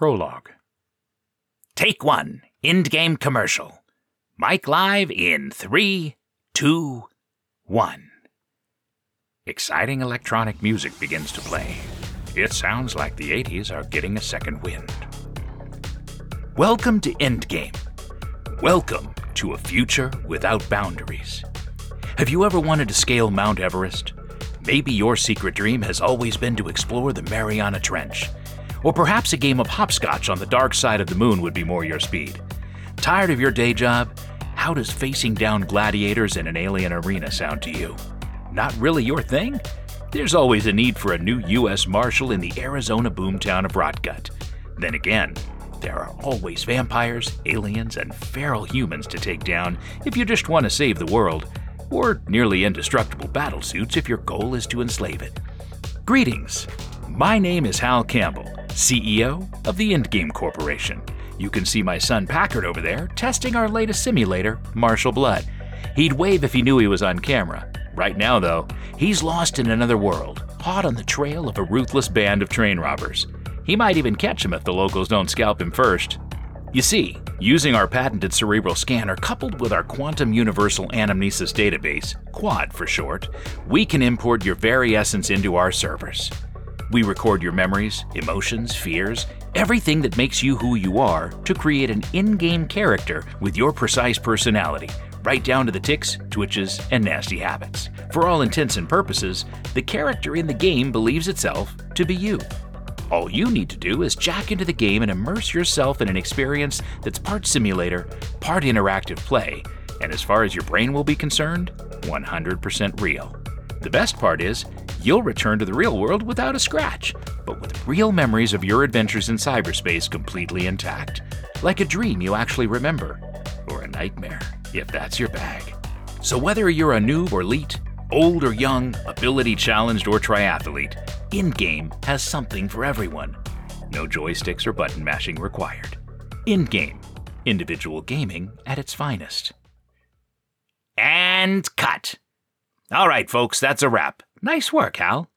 Prologue. Take one. indGame commercial. Mic live in three, two, one. Exciting electronic music begins to play. It sounds like the 80s are getting a second wind. Welcome to indGame. Welcome to a future without boundaries. Have you ever wanted to scale Mount Everest? Maybe your secret dream has always been to explore the Mariana Trench. Or perhaps a game of hopscotch on the dark side of the moon would be more your speed. Tired of your day job? How does facing down gladiators in an alien arena sound to you? Not really your thing? There's always a need for a new U.S. Marshal in the Arizona boomtown of Rotgut. Then again, there are always vampires, aliens, and feral humans to take down if you just want to save the world, or nearly indestructible battlesuits if your goal is to enslave it. Greetings. My name is Hal Campbell, CEO of the indGame Corporation. You can see my son Packard over there testing our latest simulator, Marshal Blood. He'd wave if he knew he was on camera. Right now, though, he's lost in another world, hot on the trail of a ruthless band of train robbers. He might even catch him if the locals don't scalp him first. You see, using our patented cerebral scanner coupled with our quantum universal anamnesis database, QUAD for short, we can import your very essence into our servers. We record your memories, emotions, fears, everything that makes you who you are to create an in game character with your precise personality, right down to the ticks, twitches, and nasty habits. For all intents and purposes, the character in the game believes itself to be you. All you need to do is jack into the game and immerse yourself in an experience that's part simulator, part interactive play, and as far as your brain will be concerned, 100% real. The best part is, you'll return to the real world without a scratch, but with real memories of your adventures in cyberspace completely intact. Like a dream you actually remember, or a nightmare, if that's your bag. So whether you're a noob or elite, old or young, ability challenged or triathlete, indGame has something for everyone. No joysticks or button mashing required. indGame, individual gaming at its finest. And cut. All right, folks, that's a wrap. Nice work, Hal.